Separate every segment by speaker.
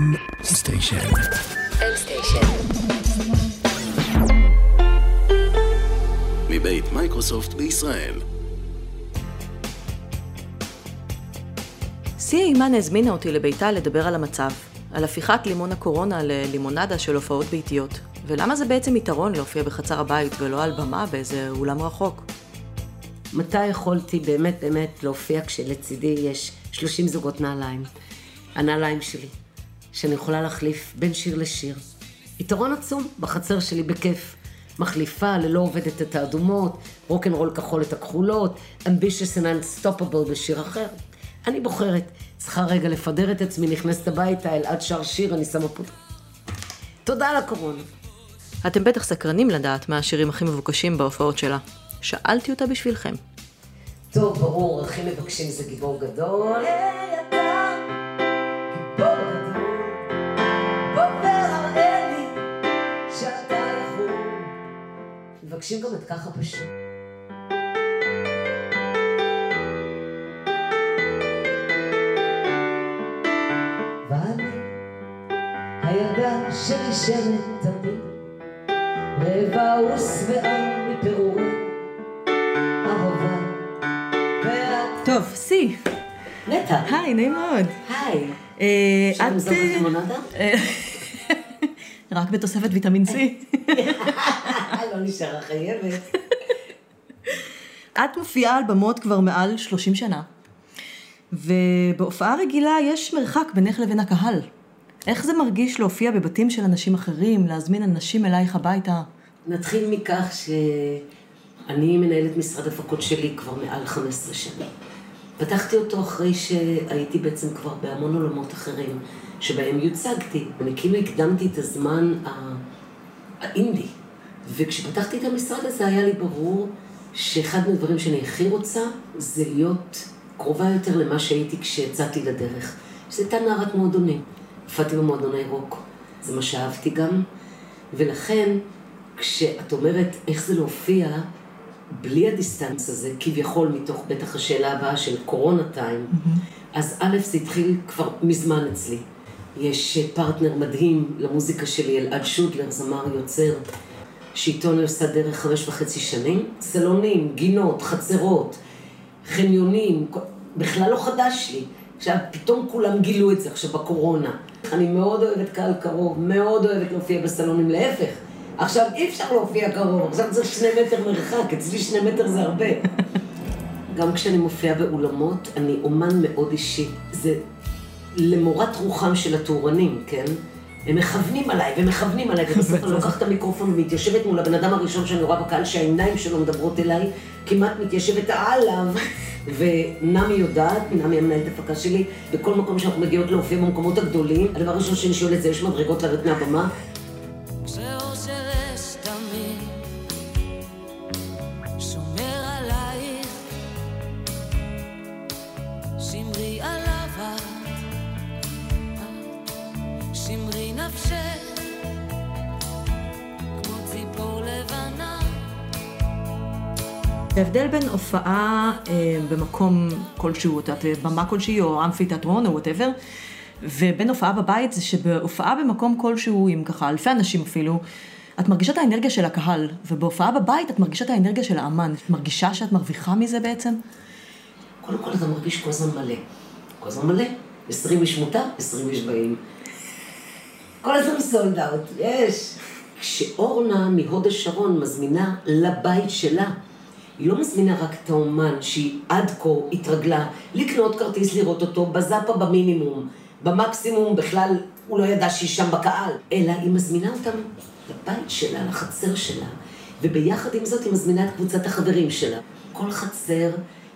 Speaker 1: M Station. M Station. מבית מייקרוסופט בישראל. סי היימן הזמינה אותי לביתה לדבר על המצב, על הפיכת לימון הקורונה ללימונדה של הופעות ביתיות, ולמה זה בעצם יתרון להופיע בחצר הבית ולא על במה באיזה אולם רחוק.
Speaker 2: מתי יכולתי באמת באמת להופיע כשלצידי יש 30 זוגות נעליים? הנעליים שלי, שאני יכולה להחליף בין שיר לשיר. יתרון עצום בחצר שלי בכיף. מחליפה ללא עובדת את האדומות, רוקנרול כחול את הכחולות, ambitious and unstoppable בשיר אחר. אני בוחרת, צריכה רגע לפדר את עצמי, נכנסת הביתה, אלעד שר שיר, אני שמה פה... תודה על הקורונה.
Speaker 3: אתם בטח סקרנים לדעת מה השירים הכי מבוקשים בהופעות שלה. שאלתי אותה בשבילכם.
Speaker 2: טוב, ברור, הכי מבקשים זה גיבור גדול. היי מבקשים גם את ככה פשוט. ואני, הילדה שנשארת תמיד, רבע ושבעה מפירורי אהבה.
Speaker 3: טוב, סי.
Speaker 2: נטע.
Speaker 3: היי, נעים מאוד.
Speaker 2: היי.
Speaker 3: אה,
Speaker 2: אפשר למזוג
Speaker 3: אה,
Speaker 2: לימונדה?
Speaker 3: רק בתוספת ויטמין C.
Speaker 2: לא נשארה חייבת.
Speaker 3: את מופיעה על במות כבר מעל 30 שנה, ובהופעה רגילה יש מרחק בינך לבין הקהל. איך זה מרגיש להופיע בבתים של אנשים אחרים, להזמין אנשים אלייך הביתה?
Speaker 2: נתחיל מכך שאני מנהלת משרד הפקות שלי כבר מעל 15 שנה. פתחתי אותו אחרי שהייתי בעצם כבר בהמון עולמות אחרים, שבהם יוצגתי. אני כאילו הקדמתי את הזמן האינדי. וכשפתחתי את המשרד הזה היה לי ברור שאחד מהדברים שאני הכי רוצה זה להיות קרובה יותר למה שהייתי כשיצאתי לדרך. שזו הייתה נערת מועדונים. הופעתי במועדוני רוק, זה מה שאהבתי גם. ולכן, כשאת אומרת איך זה להופיע בלי ה distance הזה, כביכול מתוך בטח השאלה הבאה של corona time, mm-hmm. אז א', זה התחיל כבר מזמן אצלי. יש פרטנר מדהים למוזיקה שלי, אלעד שודלר, זמר יוצר, שאיתו אני עושה דרך חמש וחצי שנים. סלונים, גינות, חצרות, חניונים, בכלל לא חדש לי. עכשיו, פתאום כולם גילו את זה עכשיו בקורונה. אני מאוד אוהבת קהל קרוב, מאוד אוהבת להופיע בסלונים, להפך. עכשיו, אי אפשר להופיע קרוב, עכשיו צריך שני מטר מרחק, אצלי שני מטר זה הרבה. גם כשאני מופיעה באולמות, אני אומן מאוד אישי. זה למורת רוחם של הטורנים, כן? הם מכוונים עליי, ומכוונים עליי, ובסוף אני לוקחת את המיקרופון ומתיישבת מול הבן אדם הראשון שאני רואה בקהל, שהעיניים שלו מדברות אליי, כמעט מתיישבת עליו, ונמי יודעת, נמי המנהלת הפקה שלי, בכל מקום שאנחנו מגיעות להופיע במקומות הגדולים, הדבר הראשון שאני שואלת זה, יש מדרגות לרדת מהבמה?
Speaker 3: ההבדל בין הופעה אה, במקום כלשהו, את יודעת, במה כלשהי, או אמפי תיאטרון, או whatever, ובין הופעה בבית, זה שבהופעה במקום כלשהו, עם ככה אלפי אנשים אפילו, את מרגישה את האנרגיה של הקהל, ובהופעה בבית את מרגישה את האנרגיה של האמן. את מרגישה שאת מרוויחה מזה בעצם?
Speaker 2: קודם כל אתה מרגיש כל הזמן מלא. כל הזמן מלא. עשרים איש מותר, עשרים איש באים. כל הזמן sold out, יש. כשאורנה מהוד השרון מזמינה לבית שלה, היא לא מזמינה רק את האומן שהיא עד כה התרגלה לקנות כרטיס לראות אותו בזאפה במינימום, במקסימום בכלל הוא לא ידע שהיא שם בקהל, אלא היא מזמינה אותם לבית שלה, לחצר שלה, וביחד עם זאת היא מזמינה את קבוצת החברים שלה. כל חצר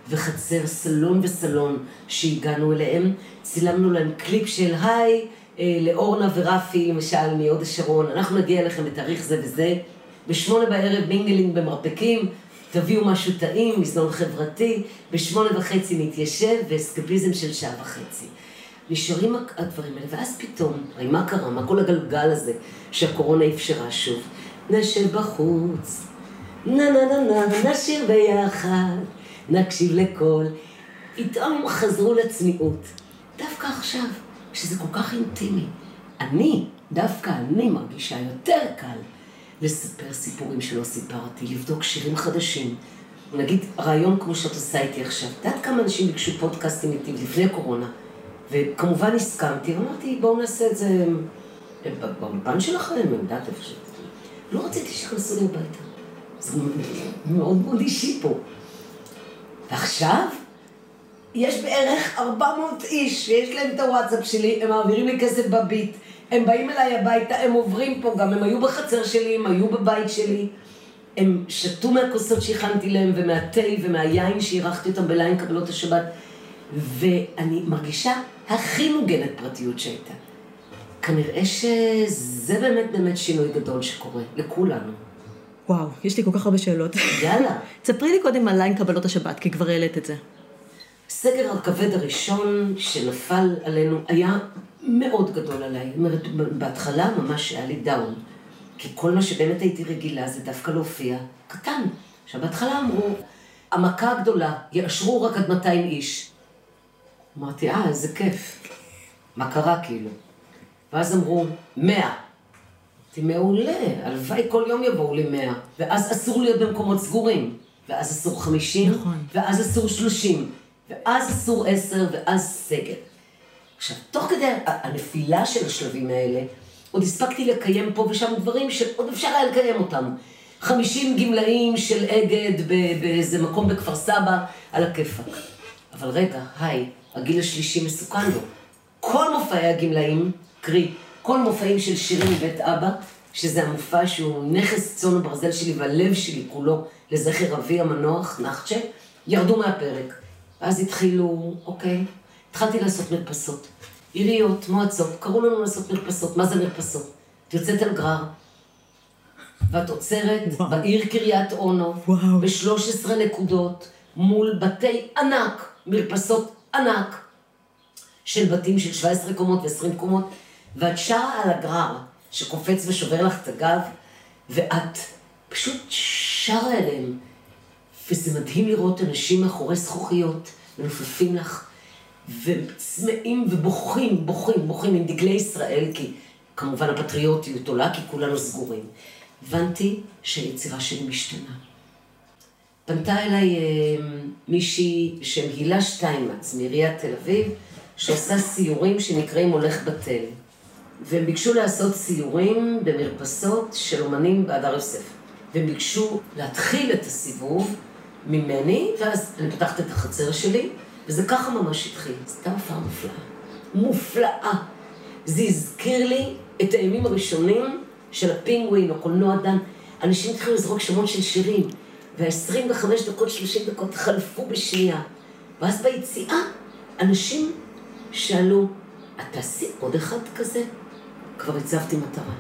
Speaker 2: וחצר, סלון וסלון שהגענו אליהם, צילמנו להם קליפ של היי אה, לאורנה ורפי למשל מהוד השרון, אנחנו נגיע אליכם בתאריך זה וזה, בשמונה בערב mingling במרפקים, תביאו משהו טעים, מזנון חברתי, בשמונה וחצי נתיישב ואסקפיזם של שעה וחצי. נשארים הדברים האלה, ואז פתאום, הרי מה קרה? מה כל הגלגל הזה שהקורונה אפשרה שוב? נשב בחוץ, נה נה נה נה, נשיר ביחד, נקשיב לקול. פתאום חזרו לצניעות. דווקא עכשיו, שזה כל כך אינטימי, אני, דווקא אני מרגישה יותר קל לספר סיפורים שלא סיפרתי, לבדוק שירים חדשים. נגיד, רעיון כמו שאת עושה איתי עכשיו. את יודעת כמה אנשים ביקשו פודקאסטים איתי לפני הקורונה? וכמובן הסכמתי, אמרתי, בואו נעשה את זה באולפן שלכם, יודעת איפה ש... לא רציתי שיכנסו לי הביתה. זה מאוד מאוד אישי פה. ועכשיו, יש בערך 400 איש שיש להם את הוואטסאפ שלי, הם מעבירים לי כסף בביט, הם באים אליי הביתה, הם עוברים פה, גם הם היו בחצר שלי, הם היו בבית שלי, הם שתו מהכוסות שהכנתי להם, ומהתה ומהיין שאירחתי אותם בליין קבלות השבת, ואני מרגישה הכי מוגנת פרטיות שהייתה. כנראה שזה באמת באמת שינוי גדול שקורה, לכולנו.
Speaker 3: וואו, יש לי כל כך הרבה שאלות.
Speaker 2: יאללה.
Speaker 3: ספרי לי קודם על ליין קבלות השבת, כי כבר העלית את זה.
Speaker 2: הסגר הכבד הראשון שנפל עלינו היה מאוד גדול עליי. זאת אומרת, בהתחלה ממש היה לי דאון. כי כל מה שבאמת הייתי רגילה זה דווקא להופיע קטן. עכשיו, בהתחלה אמרו, המכה הגדולה, יאשרו רק עד 200 איש. אמרתי, אה, איזה כיף. מה קרה כאילו? ואז אמרו, 100. אמרתי, מעולה, הלוואי כל יום יבואו לי 100. ואז אסור להיות במקומות סגורים. ואז אסור 50,
Speaker 3: נכון.
Speaker 2: ואז אסור 30, ואז אסור 10, ואז סגר. עכשיו, תוך כדי הנפילה של השלבים האלה, עוד הספקתי לקיים פה ושם דברים שעוד אפשר היה לקיים אותם. 50 גמלאים של אגד באיזה מקום בכפר סבא, על הכיפאק. אבל רגע, היי, הגיל השלישי מסוכן לו. כל מופעי הגמלאים, קרי, כל מופעים של שירים מבית אבא, שזה המופע שהוא נכס צאן הברזל שלי והלב שלי כולו לזכר אבי המנוח, נחצ'ה, ירדו מהפרק. ואז התחילו, אוקיי, התחלתי לעשות מרפסות. עיריות, מועצות, קראו לנו לעשות מרפסות. מה זה מרפסות? את יוצאת על גרר, ואת עוצרת
Speaker 3: וואו.
Speaker 2: בעיר קריית אונו,
Speaker 3: וואו.
Speaker 2: ב-13 נקודות, מול בתי ענק, מרפסות ענק, של בתים של 17 קומות ו-20 קומות, ואת שרה על הגרר שקופץ ושובר לך את הגב, ואת פשוט שרה אליהם. וזה מדהים לראות אנשים מאחורי זכוכיות, מנופפים לך, וצמאים ובוכים, בוכים, בוכים עם דגלי ישראל, כי כמובן הפטריוטיות עולה, כי כולנו סגורים. הבנתי שהיצירה שלי משתנה. פנתה אליי אה, מישהי בשם הילה שטיינמץ מעיריית תל אביב, שעושה סיורים שנקראים הולך בתל. והם ביקשו לעשות סיורים במרפסות של אומנים בהדר יוסף. והם ביקשו להתחיל את הסיבוב ממני, ואז אני פותחת את החצר שלי, וזה ככה ממש התחיל. זו הייתה הופעה מופלאה. מופלאה. זה הזכיר לי את הימים הראשונים של הפינגווין או קולנוע דן. אנשים התחילו לזרוק שמות של שירים, וה-25 דקות, 30 דקות חלפו בשנייה. ואז ביציאה, אנשים שאלו, את תעשי עוד אחד כזה? כבר הצבתי מטרה.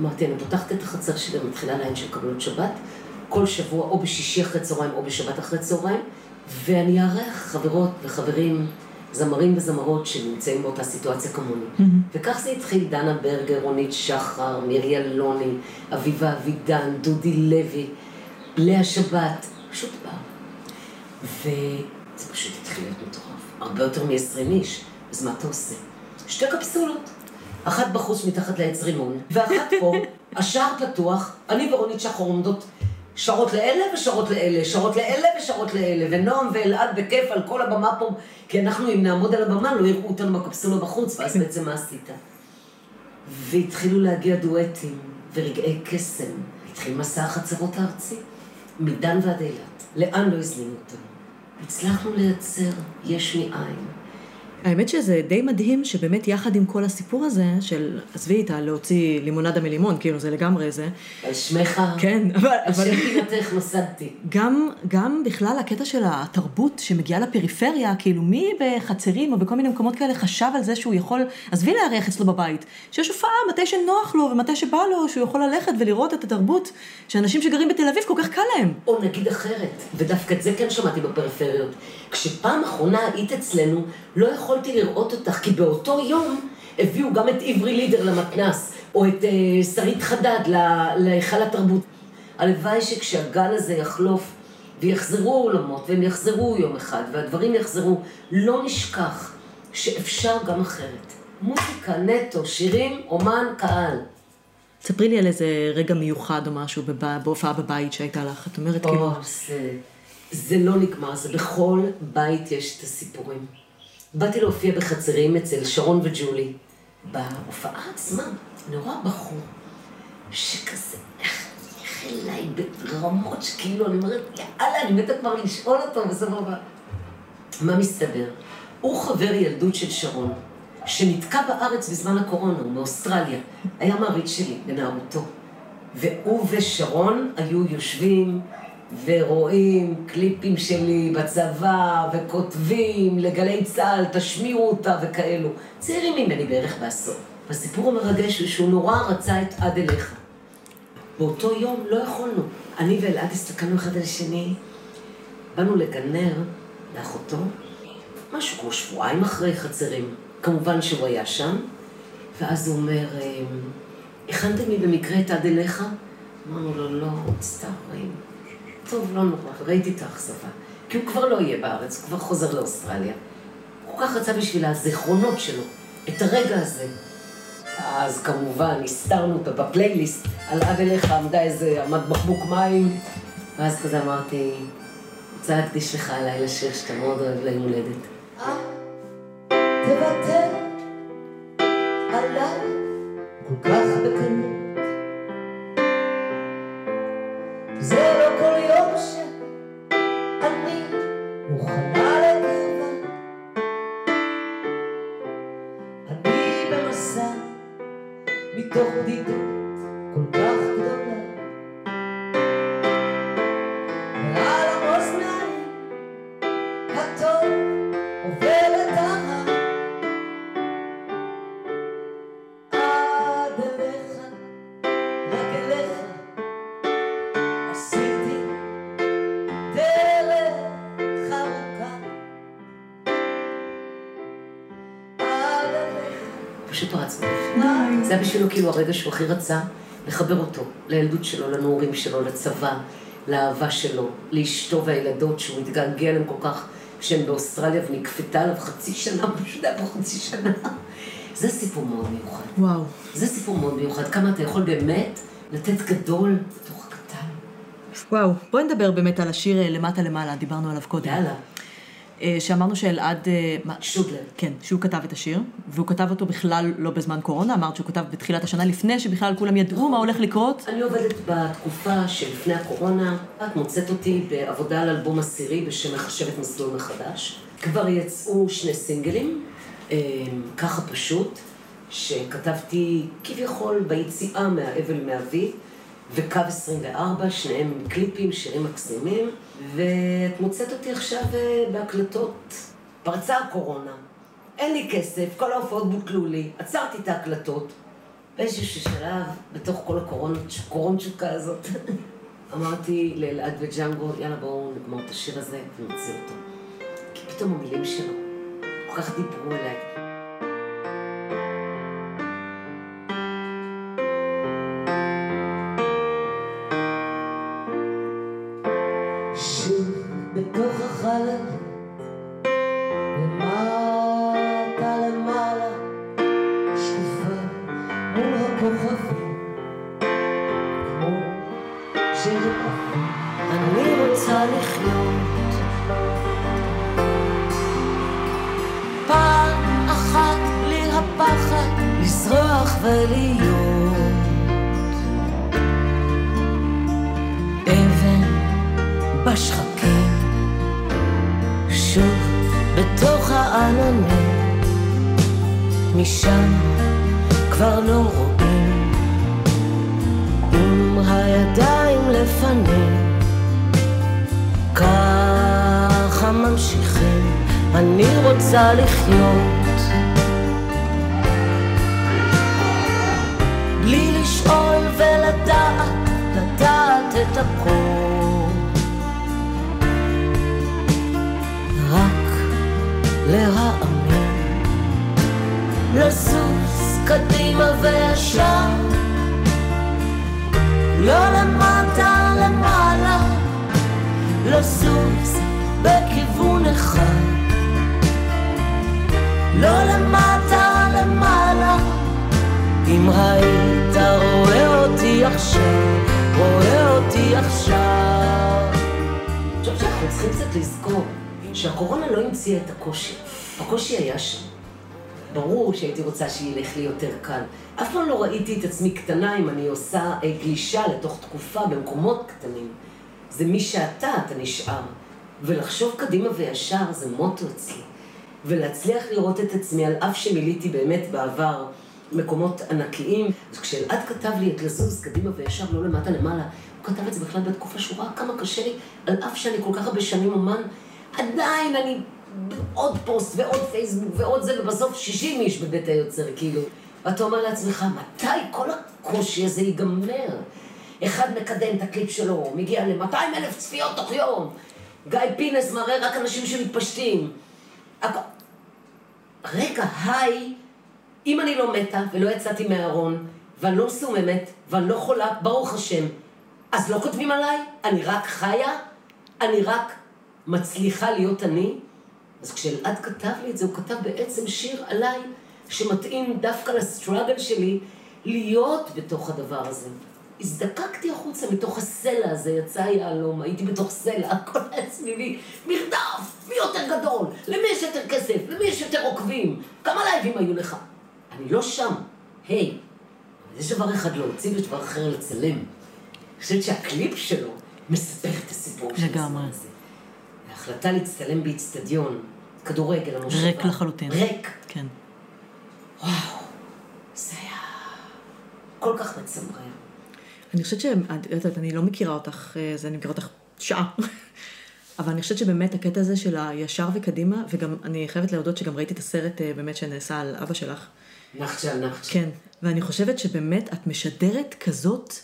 Speaker 2: אמרתי, אני פותחת את החצר שלי ומתחילה ליין של קבלות שבת, כל שבוע, או בשישי אחרי צהריים או בשבת אחרי צהריים, ואני אארח חברות וחברים, זמרים וזמרות שנמצאים באותה סיטואציה כמוני. וכך זה התחיל, דנה ברגר, רונית שחר, מירי אלוני, אביבה אבידן, דודי לוי, לאה שבת, פשוט באו. וזה פשוט התחיל להיות מטורף. הרבה יותר מ-20 איש, אז מה אתה עושה? שתי קפסולות. אחת בחוץ מתחת לעץ רימון, ואחת פה, השער פתוח, אני ורונית שחר עומדות שרות לאלה ושרות לאלה, שרות לאלה ושרות לאלה, ונועם ואלעד בכיף על כל הבמה פה, כי אנחנו, אם נעמוד על הבמה, לא יראו אותנו בקפסולה בחוץ, ואז בעצם מה עשית? והתחילו להגיע דואטים ורגעי קסם. התחיל מסע החצרות הארצי, מדן ועד אילת. לאן לא הזמינו אותנו? הצלחנו לייצר יש מאין.
Speaker 3: האמת שזה די מדהים שבאמת יחד עם כל הסיפור הזה של, עזבי איתה, להוציא לימונדה מלימון, כאילו זה לגמרי זה.
Speaker 2: על שמך,
Speaker 3: כן, אבל,
Speaker 2: על
Speaker 3: אבל
Speaker 2: שם פינתך נוסדתי.
Speaker 3: גם, גם בכלל הקטע של התרבות שמגיעה לפריפריה, כאילו מי בחצרים או בכל מיני מקומות כאלה חשב על זה שהוא יכול, עזבי לארח אצלו בבית, שיש הופעה מתי שנוח לו ומתי שבא לו, שהוא יכול ללכת ולראות את התרבות שאנשים שגרים בתל אביב כל כך קל להם.
Speaker 2: או נגיד אחרת, ודווקא את זה כן שמעתי בפריפריות. כשפעם אחרונה היית אצלנו, לא יכולתי לראות אותך, כי באותו יום הביאו גם את עברי לידר למתנ"ס, או את אה, שרית חדד להיכל התרבות. הלוואי שכשהגל הזה יחלוף, ויחזרו האולמות, והם יחזרו יום אחד, והדברים יחזרו, לא נשכח שאפשר גם אחרת. מוזיקה נטו, שירים, אומן, קהל.
Speaker 3: ספרי לי על איזה רגע מיוחד או משהו בב- בהופעה בבית שהייתה לך. את אומרת כאילו...
Speaker 2: או, זה, זה לא נגמר, זה בכל בית יש את הסיפורים. באתי להופיע בחצרים אצל שרון וג'ולי. בהופעה עצמה, אני רואה בחור שכזה, איך אליי ברמות שכאילו, אני אומרת, יאללה, אני מתה כבר לשאול אותו, וסבבה. מה מסתבר? הוא חבר ילדות של שרון, שנתקע בארץ בזמן הקורונה, הוא מאוסטרליה. היה מעריץ שלי בנערותו. והוא ושרון היו יושבים ורואים קליפים שלי בצבא, וכותבים לגלי צה"ל, תשמיעו אותה וכאלו. צעירים ממני בערך בעשור. והסיפור המרגש הוא שהוא נורא רצה את עד אליך. באותו יום לא יכולנו. אני ואלעד הסתכלנו אחד על השני, באנו לגנר לאחותו, משהו כמו שבועיים אחרי חצרים. כמובן שהוא היה שם, ואז הוא אומר, "אמ, הכנתם לי במקרה את עד אליך? אמרנו לו, לא, מצטערים. טוב, לא נורא, ראיתי את האכזבה. כי הוא כבר לא יהיה בארץ, הוא כבר חוזר לאוסטרליה. הוא כל כך רצה בשביל הזיכרונות שלו, את הרגע הזה. אז כמובן, הסתרנו אותה בפלייליסט, על עד אליך עמדה איזה, עמד בקבוק מים, ואז כזה אמרתי, רוצה להקדיש לך הלילה שיר שאתה מאוד אוהב ליום הולדת.
Speaker 4: תוותר עליי כל כך בקלות.
Speaker 2: פשוט בפנים. זה היה בשבילו כאילו הרגע שהוא הכי רצה לחבר אותו לילדות שלו, לנעורים שלו, לצבא, לאהבה שלו, לאשתו והילדות שהוא התגעגע אליהם כל כך כשהם באוסטרליה ונכפתה עליו חצי שנה, פשוט היה פה חצי שנה. זה סיפור מאוד מיוחד.
Speaker 3: וואו.
Speaker 2: זה סיפור מאוד מיוחד. כמה אתה יכול באמת לתת גדול בתוך הקטן.
Speaker 3: וואו. בואי נדבר באמת על השיר אה, למטה למעלה, דיברנו עליו קודם.
Speaker 2: יאללה,
Speaker 3: שאמרנו שאלעד... אה,
Speaker 2: שודלר.
Speaker 3: כן, שהוא כתב את השיר, והוא כתב אותו בכלל לא בזמן קורונה, אמרת שהוא כתב בתחילת השנה, לפני שבכלל כולם ידעו מה הולך לקרות.
Speaker 2: אני עובדת בתקופה שלפני הקורונה, את מוצאת אותי בעבודה על אלבום עשירי בשם מחשבת מסלול מחדש. כבר יצאו שני סינגלים, אה, ככה פשוט, שכתבתי כביכול ביציאה מהאבל מאבי, וקו 24, שניהם קליפים, שירים מקסימים, ואת מוצאת אותי עכשיו אה, בהקלטות. פרצה הקורונה, אין לי כסף, כל ההופעות בוטלו לי, עצרתי את ההקלטות. באיזשהו שלב, בתוך כל הקורונצ'וקה הזאת, אמרתי לאלעד וג'אנגו, יאללה בואו נגמור את השיר הזה ונוציא אותו. כי פתאום המילים שלו כל כך דיברו אליי.
Speaker 4: עם הידיים לפנים ככה ממשיכים אני רוצה לחיות. בלי לשאול ולדעת, לדעת את הכל. רק להאמין, לזוז קדימה וישר, לא למטה למעלה, לזוז בכיוון אחד. לא למטה למעלה. אם היית רואה אותי עכשיו, רואה אותי עכשיו.
Speaker 2: אני חושבת שאנחנו צריכים קצת לזכור שהקורונה לא המציאה את הקושי. הקושי היה שם. ברור שהייתי רוצה שילך לי יותר קל. אף פעם לא ראיתי את עצמי קטנה אם אני עושה אה, גלישה לתוך תקופה במקומות קטנים. זה מי שאתה, אתה נשאר. ולחשוב קדימה וישר זה מוטו אצלי. ולהצליח לראות את עצמי על אף שמילאתי באמת בעבר מקומות ענקיים. אז כשאלעד כתב לי את לזוז קדימה וישר, לא למטה למעלה, הוא כתב את זה בכלל בתקופה שהוא ראה כמה קשה לי, על אף שאני כל כך הרבה שנים אומן, עדיין אני עוד פוסט ועוד פייסבוק ועוד זה, ובסוף 60 איש בבית היוצר, כאילו. ואתה אומר לעצמך, מתי כל הקושי הזה ייגמר? אחד מקדם את הקליפ שלו, מגיע ל-200 אלף צפיות תוך יום. גיא פינס מראה רק אנשים שמתפשטים. הכ- רגע, היי, אם אני לא מתה ולא יצאתי מהארון, ואני לא מסוממת, ואני לא חולה, ברוך השם, אז לא כותבים עליי? אני רק חיה? אני רק מצליחה להיות אני? אז כשאלעד כתב לי את זה, הוא כתב בעצם שיר עליי, שמתאים דווקא לסטראגל שלי, להיות בתוך הדבר הזה. הזדקקתי החוצה מתוך הסלע הזה, יצא יהלום, הייתי בתוך סלע, הכל היה סביבי, מרדף, מי יותר גדול, למי יש יותר כסף, למי יש יותר עוקבים, כמה לייבים היו לך? אני לא שם, היי, יש דבר אחד להוציא ויש דבר אחר לצלם. אני חושבת שהקליפ שלו מספר את הסיפור של
Speaker 3: לגמרי.
Speaker 2: ההחלטה להצטלם באיצטדיון, כדורגל, המושבה.
Speaker 3: ריק לחלוטין.
Speaker 2: ריק.
Speaker 3: כן.
Speaker 2: וואו, זה היה כל כך מצמרר.
Speaker 3: אני חושבת ש... את יודעת, אני לא מכירה אותך, אה, זה, אני מכירה אותך שעה. אבל אני חושבת שבאמת הקטע הזה של הישר וקדימה, וגם אני חייבת להודות שגם ראיתי את הסרט אה, באמת שנעשה על אבא שלך.
Speaker 2: נחצ'ה על נחצ'ה.
Speaker 3: כן, ואני חושבת שבאמת את משדרת כזאת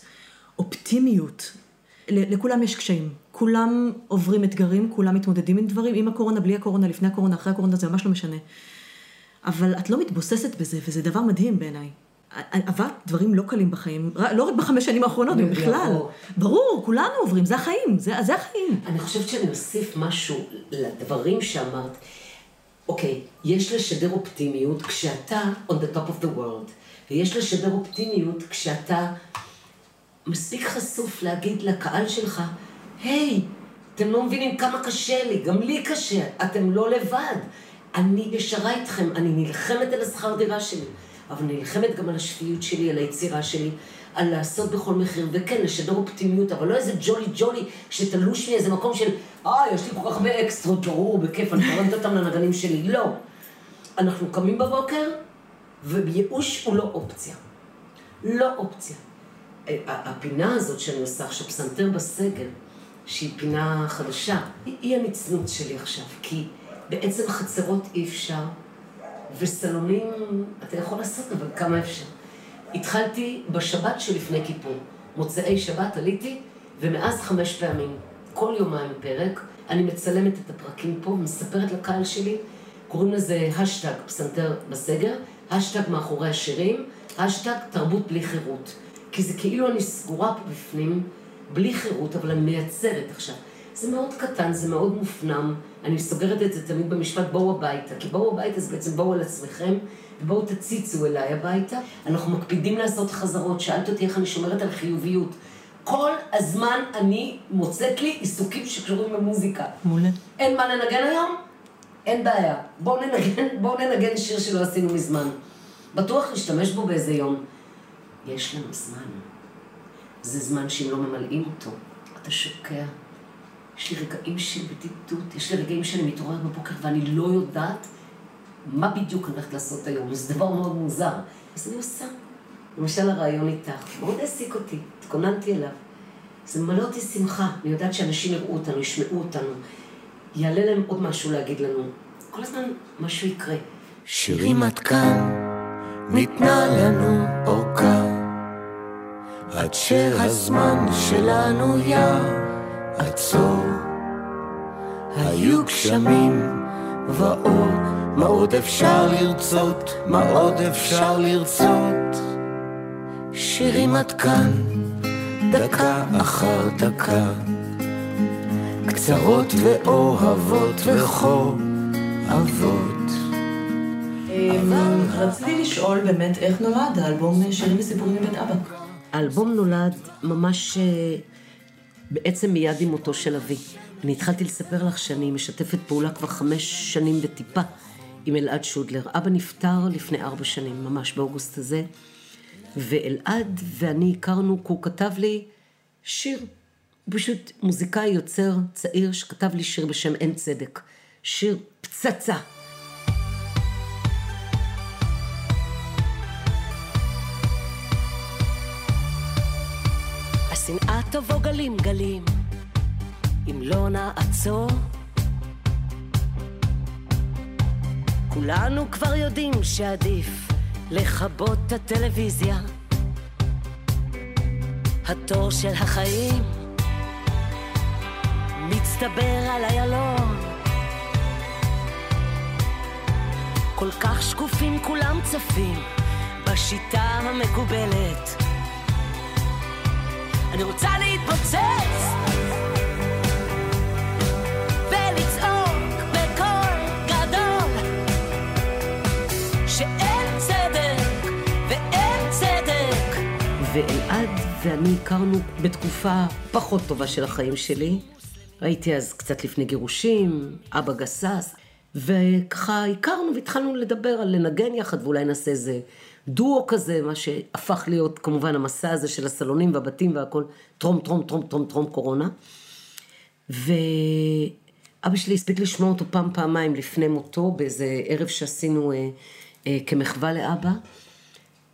Speaker 3: אופטימיות. לכולם יש קשיים, כולם עוברים אתגרים, כולם מתמודדים עם דברים, עם הקורונה, בלי הקורונה, לפני הקורונה, אחרי הקורונה, זה ממש לא משנה. אבל את לא מתבוססת בזה, וזה דבר מדהים בעיניי. עברת דברים לא קלים בחיים, לא רק בחמש שנים האחרונות,
Speaker 2: ברור.
Speaker 3: בכלל. ברור, כולנו עוברים, זה החיים, זה, זה החיים.
Speaker 2: אני חושבת שאני אוסיף משהו לדברים שאמרת. אוקיי, יש לשדר אופטימיות כשאתה on the top of the world, ויש לשדר אופטימיות כשאתה מספיק חשוף להגיד לקהל שלך, היי, אתם לא מבינים כמה קשה לי, גם לי קשה, אתם לא לבד. אני ישרה איתכם, אני נלחמת על השכר דירה שלי, אבל נלחמת גם על השפיות שלי, על היצירה שלי, על לעשות בכל מחיר, וכן, לשדר אופטימיות, אבל לא איזה ג'ולי ג'ולי שתלוש לי איזה מקום של, אה, יש לי כל כך הרבה אקסטרות, ברור, בכיף, אני תורמת אותם לנגנים שלי. לא. אנחנו קמים בבוקר, וייאוש הוא לא אופציה. לא אופציה. הפינה הזאת שאני עושה עכשיו, פסנתר בסגר, שהיא פינה חדשה, היא- היא הנצנות שלי עכשיו, כי בעצם חצרות אי אפשר, וסלונים אתה יכול לעשות, אבל כמה אפשר. התחלתי בשבת שלפני כיפור. מוצאי שבת עליתי, ומאז חמש פעמים, כל יומיים פרק, אני מצלמת את הפרקים פה ומספרת לקהל שלי, קוראים לזה האשטאג פסנתר בסגר, האשטאג מאחורי השירים, האשטאג תרבות בלי חירות. כי זה כאילו אני סגורה פה בפנים, בלי חירות, אבל אני מייצרת עכשיו. זה מאוד קטן, זה מאוד מופנם. אני סוגרת את זה תמיד במשפט, בואו הביתה. כי בואו הביתה זה בעצם בואו על עצמכם, ובואו תציצו אליי הביתה. אנחנו מקפידים לעשות חזרות. שאלת אותי איך אני שומרת על חיוביות. כל הזמן אני מוצאת לי עיסוקים שקשורים במוזיקה.
Speaker 3: מעולה.
Speaker 2: אין מה לנגן היום? אין בעיה. בואו ננגן, בואו ננגן שיר שלא עשינו מזמן. בטוח נשתמש בו באיזה יום. יש לנו זמן. זה זמן שאם לא ממלאים אותו, אתה שוקע. יש לי רגעים של בדידות, יש לי רגעים שאני מתעוררת בבוקר ואני לא יודעת מה בדיוק אני הולכת לעשות היום. זה דבר מאוד מוזר. אז אני עושה. למשל הרעיון איתך, מאוד העסיק אותי, התכוננתי אליו. זה ממלא אותי שמחה, אני יודעת שאנשים יראו אותנו, ישמעו אותנו, יעלה להם עוד משהו להגיד לנו. כל הזמן משהו יקרה.
Speaker 4: שירים עד כאן, ניתנה לנו אורכה, עד שהזמן שלנו יעצור. היו גשמים ואור, מה עוד אפשר לרצות? מה עוד אפשר לרצות? שירים עד כאן, דקה אחר דקה, קצרות ואוהבות וחור אבות.
Speaker 2: אה,
Speaker 3: רציתי לשאול באמת איך נולד האלבום שירים וסיפורים מבית אבא.
Speaker 2: האלבום נולד ממש אה, בעצם מיד עם מותו של אבי. אני התחלתי לספר לך שאני משתפת פעולה כבר חמש שנים וטיפה עם אלעד שודלר. אבא נפטר לפני ארבע שנים, ממש באוגוסט הזה, ואלעד ואני הכרנו כי הוא כתב לי שיר. הוא פשוט מוזיקאי יוצר צעיר שכתב לי שיר בשם אין צדק. שיר פצצה. גלים גלים, אם לא נעצור. כולנו כבר יודעים שעדיף לכבות את הטלוויזיה. התור של החיים מצטבר על איילון. כל כך שקופים כולם צפים בשיטה המקובלת. אני רוצה להתפוצץ ואלעד ואני הכרנו בתקופה פחות טובה של החיים שלי. הייתי אז קצת לפני גירושים, אבא גסס, וככה הכרנו והתחלנו לדבר על לנגן יחד ואולי נעשה איזה דואו כזה, מה שהפך להיות כמובן המסע הזה של הסלונים והבתים והכל, טרום טרום טרום טרום טרום קורונה. ואבא שלי הספיק לשמוע אותו פעם פעמיים לפני מותו, באיזה ערב שעשינו אה, אה, כמחווה לאבא,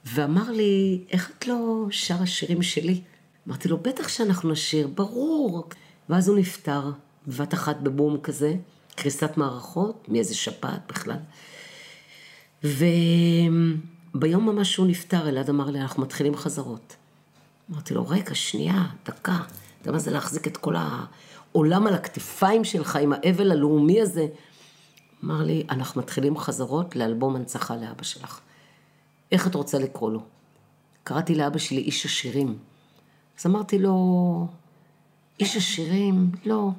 Speaker 2: ואמר לי, איך את לא שרה שירים שלי? אמרתי לו, בטח שאנחנו נשיר, ברור. ואז הוא נפטר, בבת אחת בבום כזה, קריסת מערכות, מאיזה שפעת בכלל. וביום ממש שהוא נפטר, אלעד אמר לי, אנחנו מתחילים חזרות. אמרתי לו, רגע, שנייה, דקה. אתה יודע מה זה להחזיק את כל העולם על הכתפיים שלך עם האבל הלאומי הזה? אמר לי, אנחנו מתחילים חזרות לאלבום הנצחה לאבא שלך. איך את רוצה לקרוא לו? קראתי לאבא שלי איש השירים. אז אמרתי לו, איש השירים, לא.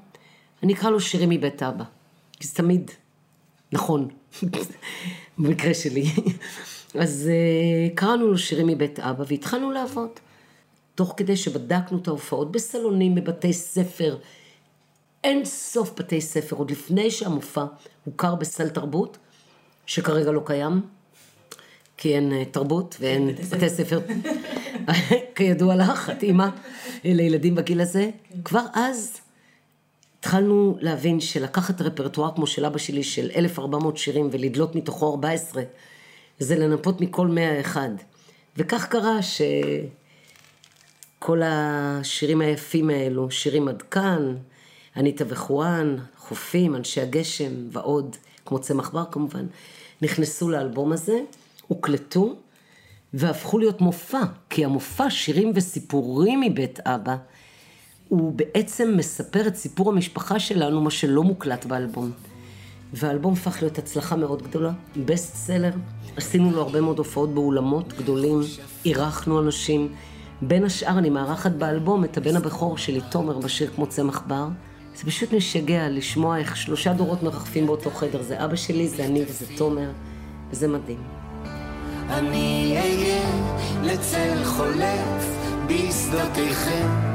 Speaker 2: אני אקרא לו שירים מבית אבא. כי זה תמיד נכון, במקרה שלי. אז uh, קראנו לו שירים מבית אבא והתחלנו לעבוד. תוך כדי שבדקנו את ההופעות בסלונים, בבתי ספר, אין סוף בתי ספר, עוד לפני שהמופע הוכר בסל תרבות, שכרגע לא קיים, כי אין uh, תרבות ואין בתי ספר. כידוע לך, את אימא לילדים בגיל הזה. כבר אז התחלנו להבין שלקחת רפרטואר כמו של אבא שלי, של 1,400 שירים ולדלות מתוכו 14, זה לנפות מכל 101. וכך קרה שכל השירים היפים האלו, שירים עד כאן, אניטה וחואן, חופים, אנשי הגשם ועוד, כמו צמח בר כמובן, נכנסו לאלבום הזה, הוקלטו והפכו להיות מופע, כי המופע שירים וסיפורים מבית אבא הוא בעצם מספר את סיפור המשפחה שלנו, מה שלא מוקלט באלבום. והאלבום הפך להיות הצלחה מאוד גדולה, בסט סלר. עשינו לו הרבה מאוד הופעות באולמות גדולים, אירחנו אנשים. בין השאר אני מארחת באלבום את הבן הבכור שלי, תומר, בשיר כמו צמח בר. זה פשוט משגע לשמוע איך שלושה דורות מרחפים באותו חדר. זה אבא שלי, זה אני וזה תומר, וזה מדהים. אני אהיה לצל חולף בשדותיכם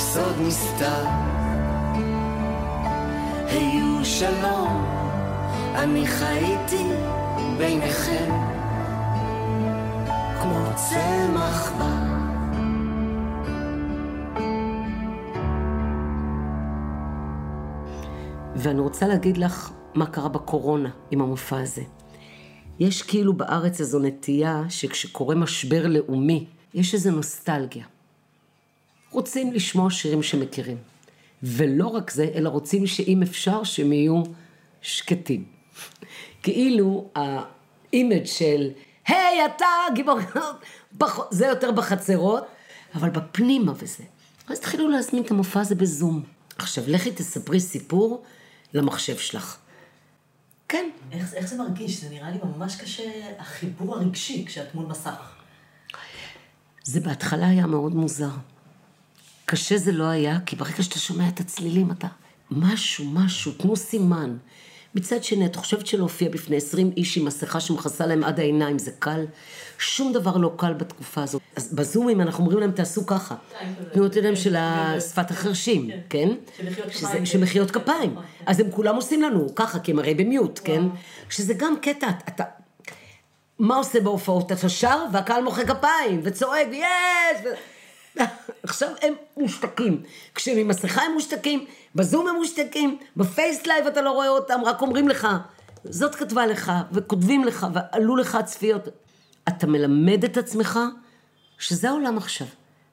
Speaker 2: סוד נסתר. היו שלום, אני חייתי ביניכם, כמו צמח בר. ואני רוצה להגיד לך מה קרה בקורונה עם המופע הזה. יש כאילו בארץ איזו נטייה שכשקורה משבר לאומי, יש איזו נוסטלגיה. רוצים לשמוע שירים שמכירים. ולא רק זה, אלא רוצים שאם אפשר שהם יהיו שקטים. כאילו האימג' של, היי אתה גיבור, זה יותר בחצרות, אבל בפנימה וזה. אז התחילו להזמין את המופע הזה בזום. עכשיו, לכי תספרי סיפור למחשב שלך. כן.
Speaker 3: איך, איך זה מרגיש? זה נראה לי ממש קשה, החיבור הרגשי כשאת מול מסך.
Speaker 2: זה בהתחלה היה מאוד מוזר. קשה זה לא היה, כי ברגע שאתה שומע את הצלילים אתה, משהו, משהו, תנו סימן. מצד שני, את חושבת שלהופיע בפני 20 איש עם מסכה שמכסה להם עד העיניים זה קל? שום דבר לא קל בתקופה הזאת. אז בזומים אנחנו אומרים להם תעשו ככה. תנועות ידיים של שפת החרשים, כן? של מחיאות כפיים. אז הם כולם עושים לנו ככה, כי הם הרי ב mute, כן? שזה גם קטע, אתה... מה עושה בהופעות? אתה שר והקהל מוחא כפיים וצועק יש! עכשיו הם מושתקים. כשהם עם מסכה הם מושתקים, בזום הם מושתקים, בפייס live אתה לא רואה אותם, רק אומרים לך, זאת כתבה לך, וכותבים לך, ועלו לך צפיות. אתה מלמד את עצמך שזה העולם עכשיו.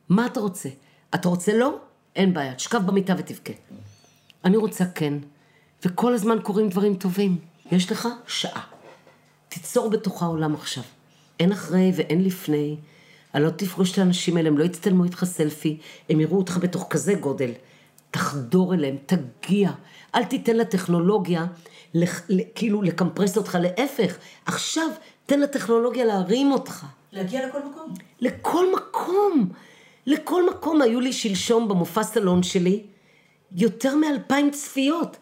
Speaker 2: מה אתה רוצה? אתה רוצה לא? אין בעיה, תשכב במיטה ותבכה. אני רוצה כן, וכל הזמן קורים דברים טובים. יש לך שעה. תיצור בתוכה עולם עכשיו. אין אחרי ואין לפני. אני לא תפגוש את האנשים האלה, הם לא יצטלמו איתך סלפי, הם יראו אותך בתוך כזה גודל. תחדור אליהם, תגיע. אל תיתן לטכנולוגיה, לח, כאילו לקמפרס אותך, להפך. עכשיו, תן לטכנולוגיה להרים אותך.
Speaker 3: להגיע לכל מקום.
Speaker 2: לכל מקום. לכל מקום. היו לי שלשום במופע סלון שלי יותר מאלפיים צפיות.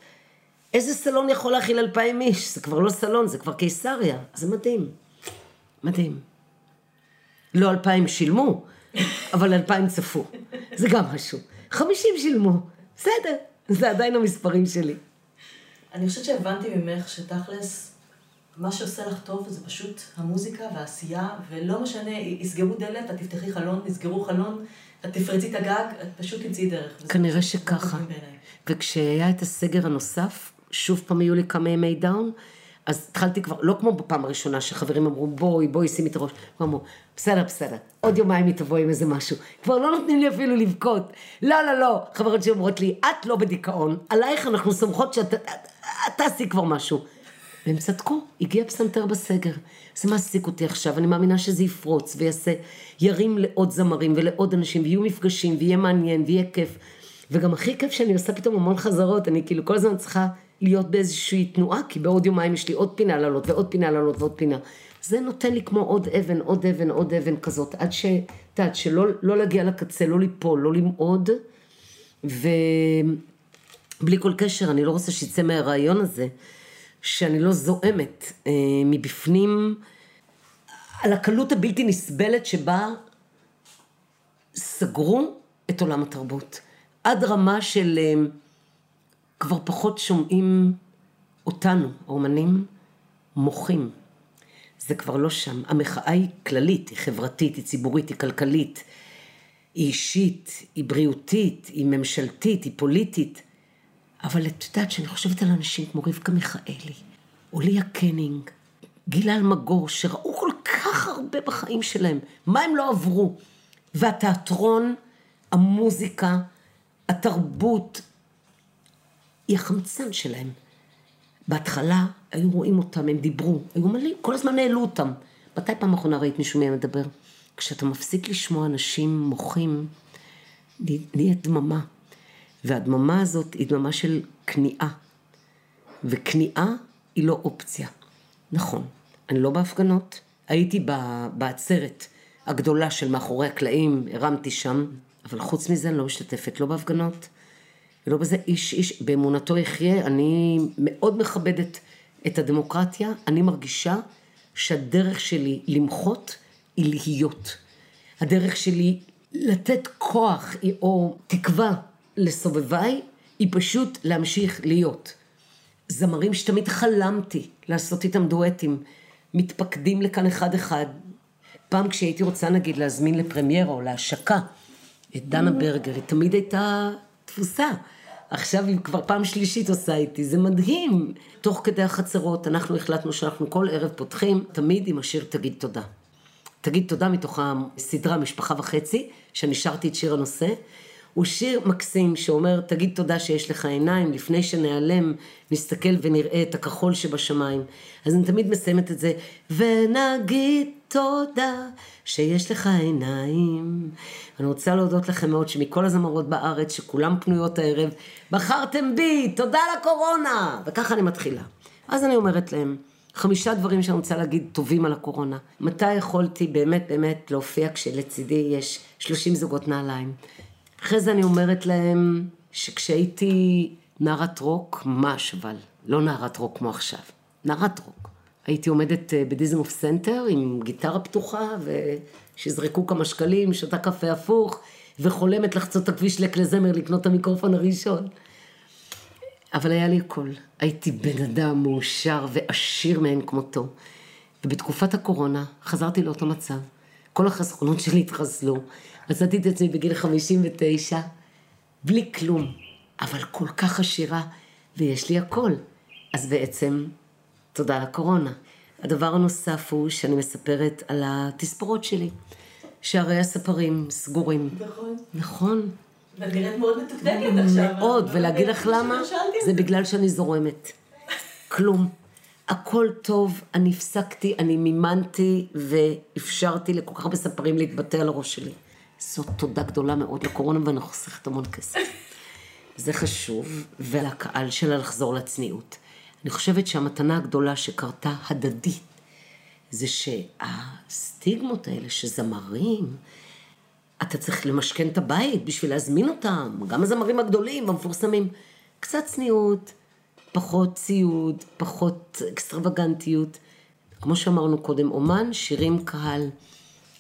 Speaker 2: איזה סלון יכול להכיל אלפיים איש? זה כבר לא סלון, זה כבר קיסריה. זה מדהים. מדהים. לא אלפיים שילמו, אבל אלפיים צפו. זה גם משהו. חמישים שילמו. בסדר. זה עדיין המספרים שלי.
Speaker 3: אני חושבת שהבנתי ממך שתכלס, מה שעושה לך טוב זה פשוט המוזיקה והעשייה, ולא משנה, יסגרו דלת, את תפתחי חלון, יסגרו חלון, את תפרצי את הגג, את פשוט תמצאי דרך.
Speaker 2: כנראה שככה. וכשהיה את הסגר הנוסף, שוב פעם היו לי כמה ימי דאון, אז התחלתי כבר, לא כמו בפעם הראשונה שחברים אמרו בואי, בואי שימי את הראש, כבר אמרו, בסדר, בסדר, עוד יומיים היא תבוא עם איזה משהו. כבר לא נותנים לי אפילו לבכות. לא, לא, לא. חברות שלי אומרות לי, את לא בדיכאון, עלייך אנחנו סומכות שאת את- את תעשי כבר משהו. והם צדקו, הגיע פסנתר בסגר. זה מעסיק אותי עכשיו, אני מאמינה שזה יפרוץ ויעשה, ירים לעוד זמרים ולעוד אנשים, ויהיו מפגשים, ויהיה מעניין, ויהיה כיף. וגם הכי כיף שאני עושה פתאום המון חזרות, אני כאילו כל הזמן צריכה להיות באיזושהי תנועה, כי בעוד יומיים יש לי עוד פינה לעלות, ועוד פינה לעלות, ועוד פינה. זה נותן לי כמו עוד אבן, עוד אבן, עוד אבן כזאת, עד ש... את יודעת, שלא לא להגיע לקצה, לא ליפול, לא למעוד. ובלי כל קשר, אני לא רוצה שיצא מהרעיון הזה, שאני לא זועמת אה, מבפנים על הקלות הבלתי נסבלת שבה סגרו את עולם התרבות. עד רמה של אה, כבר פחות שומעים אותנו, האומנים, מוחים. זה כבר לא שם. המחאה היא כללית, היא חברתית, היא ציבורית, היא כלכלית, היא אישית, היא בריאותית, היא ממשלתית, היא פוליטית. אבל את יודעת שאני חושבת על אנשים כמו רבקה מיכאלי, או ליה קנינג, גילה אלמגור, שראו כל כך הרבה בחיים שלהם, מה הם לא עברו? והתיאטרון, המוזיקה, התרבות, היא החמצן שלהם. בהתחלה היו רואים אותם, הם דיברו, היו מלאים, כל הזמן העלו אותם. מתי פעם אחרונה ראית מישהו מהם מדבר? כשאתה מפסיק לשמוע אנשים מוחים, נהיית דממה. והדממה הזאת היא דממה של כניעה. וכניעה היא לא אופציה. נכון, אני לא בהפגנות, הייתי בעצרת הגדולה של מאחורי הקלעים, הרמתי שם, אבל חוץ מזה אני לא משתתפת לא בהפגנות, ולא בזה איש איש באמונתו יחיה, אני מאוד מכבדת את הדמוקרטיה, אני מרגישה שהדרך שלי למחות היא להיות. הדרך שלי לתת כוח או תקווה לסובביי היא פשוט להמשיך להיות. זמרים שתמיד חלמתי לעשות איתם דואטים, מתפקדים לכאן אחד אחד. פעם כשהייתי רוצה נגיד להזמין לפרמיירה או להשקה את דנה ברגר, היא תמיד הייתה תפוסה. עכשיו היא כבר פעם שלישית עושה איתי, זה מדהים. תוך כדי החצרות אנחנו החלטנו שאנחנו כל ערב פותחים, תמיד עם השיר תגיד תודה. תגיד תודה מתוך הסדרה משפחה וחצי, שאני שרתי את שיר הנושא. הוא שיר מקסים שאומר, תגיד תודה שיש לך עיניים, לפני שנעלם, נסתכל ונראה את הכחול שבשמיים. אז אני תמיד מסיימת את זה, ונגיד תודה שיש לך עיניים. אני רוצה להודות לכם מאוד שמכל הזמרות בארץ, שכולם פנויות הערב, בחרתם בי, תודה לקורונה! וככה אני מתחילה. אז אני אומרת להם, חמישה דברים שאני רוצה להגיד טובים על הקורונה. מתי יכולתי באמת באמת להופיע כשלצידי יש 30 זוגות נעליים? אחרי זה אני אומרת להם שכשהייתי נערת רוק, ממש אבל,
Speaker 3: לא נערת רוק כמו עכשיו, נערת רוק. הייתי עומדת אה, בדיזנגוף סנטר עם גיטרה פתוחה ושיזרקו כמה שקלים, שותה קפה הפוך וחולמת לחצות את הכביש לקלזמר לקנות את המיקרופון הראשון. אבל היה לי הכל. הייתי בן אדם מאושר ועשיר מאין כמותו. ובתקופת הקורונה חזרתי לאותו מצב. כל החסכונות שלי התחסלו. מצאתי את עצמי בגיל 59, בלי כלום, אבל כל כך עשירה, ויש לי הכל. אז בעצם, תודה לקורונה. הדבר הנוסף הוא שאני מספרת על התספורות שלי. שערי הספרים סגורים.
Speaker 5: נכון.
Speaker 3: נכון.
Speaker 5: ואת נראית מאוד מתוקתקת עכשיו.
Speaker 3: מאוד, ולהגיד לך למה? זה בגלל שאני זורמת. כלום. הכל טוב, אני הפסקתי, אני מימנתי ואפשרתי לכל כך הרבה ספרים להתבטא על הראש שלי. זאת תודה גדולה מאוד לקורונה ואני חוסכת המון כסף. זה חשוב, ולקהל שלה לחזור לצניעות. אני חושבת שהמתנה הגדולה שקרתה הדדית, זה שהסטיגמות האלה שזמרים, אתה צריך למשכן את הבית בשביל להזמין אותם, גם הזמרים הגדולים והמפורסמים. קצת צניעות, פחות ציוד, פחות אקסטרווגנטיות. כמו שאמרנו קודם, אומן, שירים, קהל.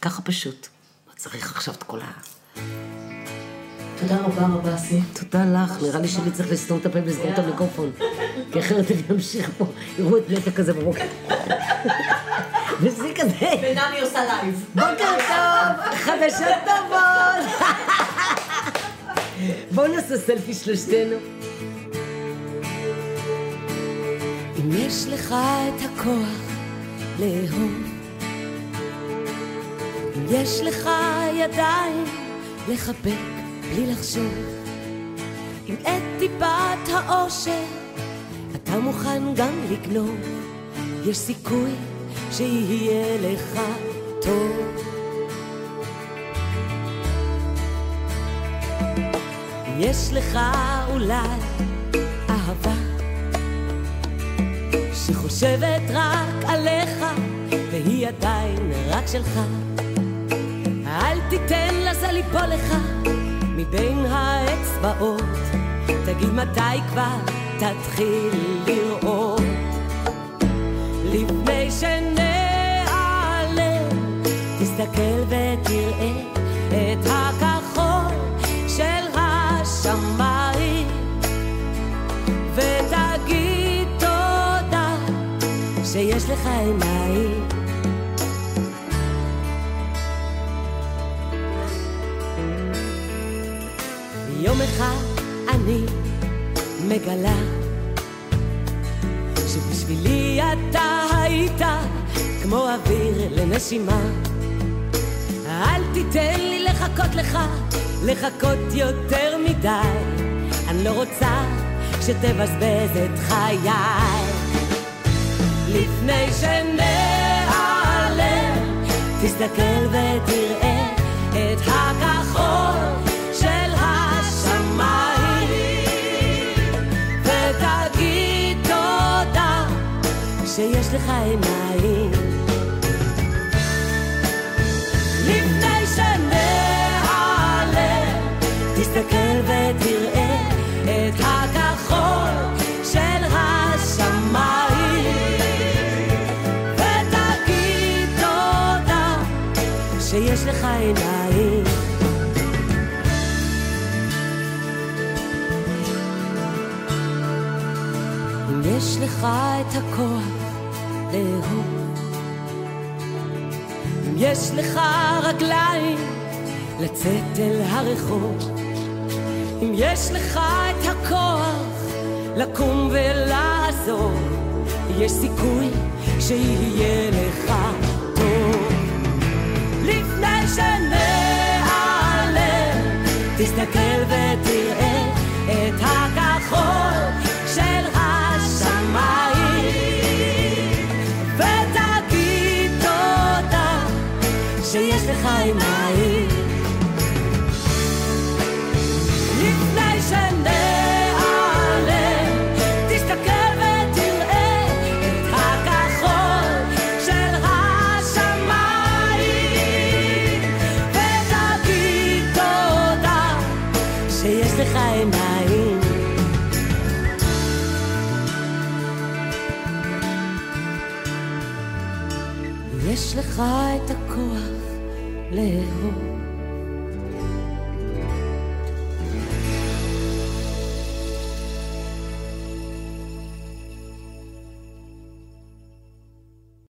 Speaker 3: ככה פשוט. לא צריך עכשיו את כל ה...
Speaker 5: תודה רבה רבה, סי.
Speaker 3: תודה לך, נראה לי שאני צריך לסתום את הפה ולסגור את המיקרופון. כי אחרת אני אמשיך פה, יראו את נטע כזה בבוקר. ושיא כזה,
Speaker 5: ונמי עושה live.
Speaker 3: בוקר טוב, חדשות טובות. בואו נעשה סלפי שלושתנו.
Speaker 2: אם יש לך את הכוח לאהוב, אם יש לך ידיים לחבק בלי לחשוב, אם את טיפת האושר אתה מוכן גם לגנוב, יש סיכוי שיהיה לך טוב. יש לך אולי אהבה שחושבת רק עליך והיא עדיין רק שלך. אל תיתן לזה ליפול לך מבין האצבעות. תגיד מתי כבר תתחיל לראות? לפני שנעלם תסתכל ותראה את הכחול של השמיים. ותגיד תודה שיש לך עיניים מגלה שבשבילי אתה היית כמו אוויר לנשימה. אל תיתן לי לחכות לך, לחכות יותר מדי. אני לא רוצה שתבזבז את חיי. לפני שנעלם תסתכל ותראה שיש לך עיניים. לפני שנעלם תסתכל ותראה את הכחול של השמיים. ותגיד תודה שיש לך עיניים. יש לך את הכוח לאהוב אם יש לך רגליים לצאת אל הרחוב אם יש לך את הכוח לקום ולעזור יש סיכוי שיהיה לך טוב. לפני שנעלם תסתכל ותראה את הכחול של השמיים וחי מהיר. לפני שנ... לך את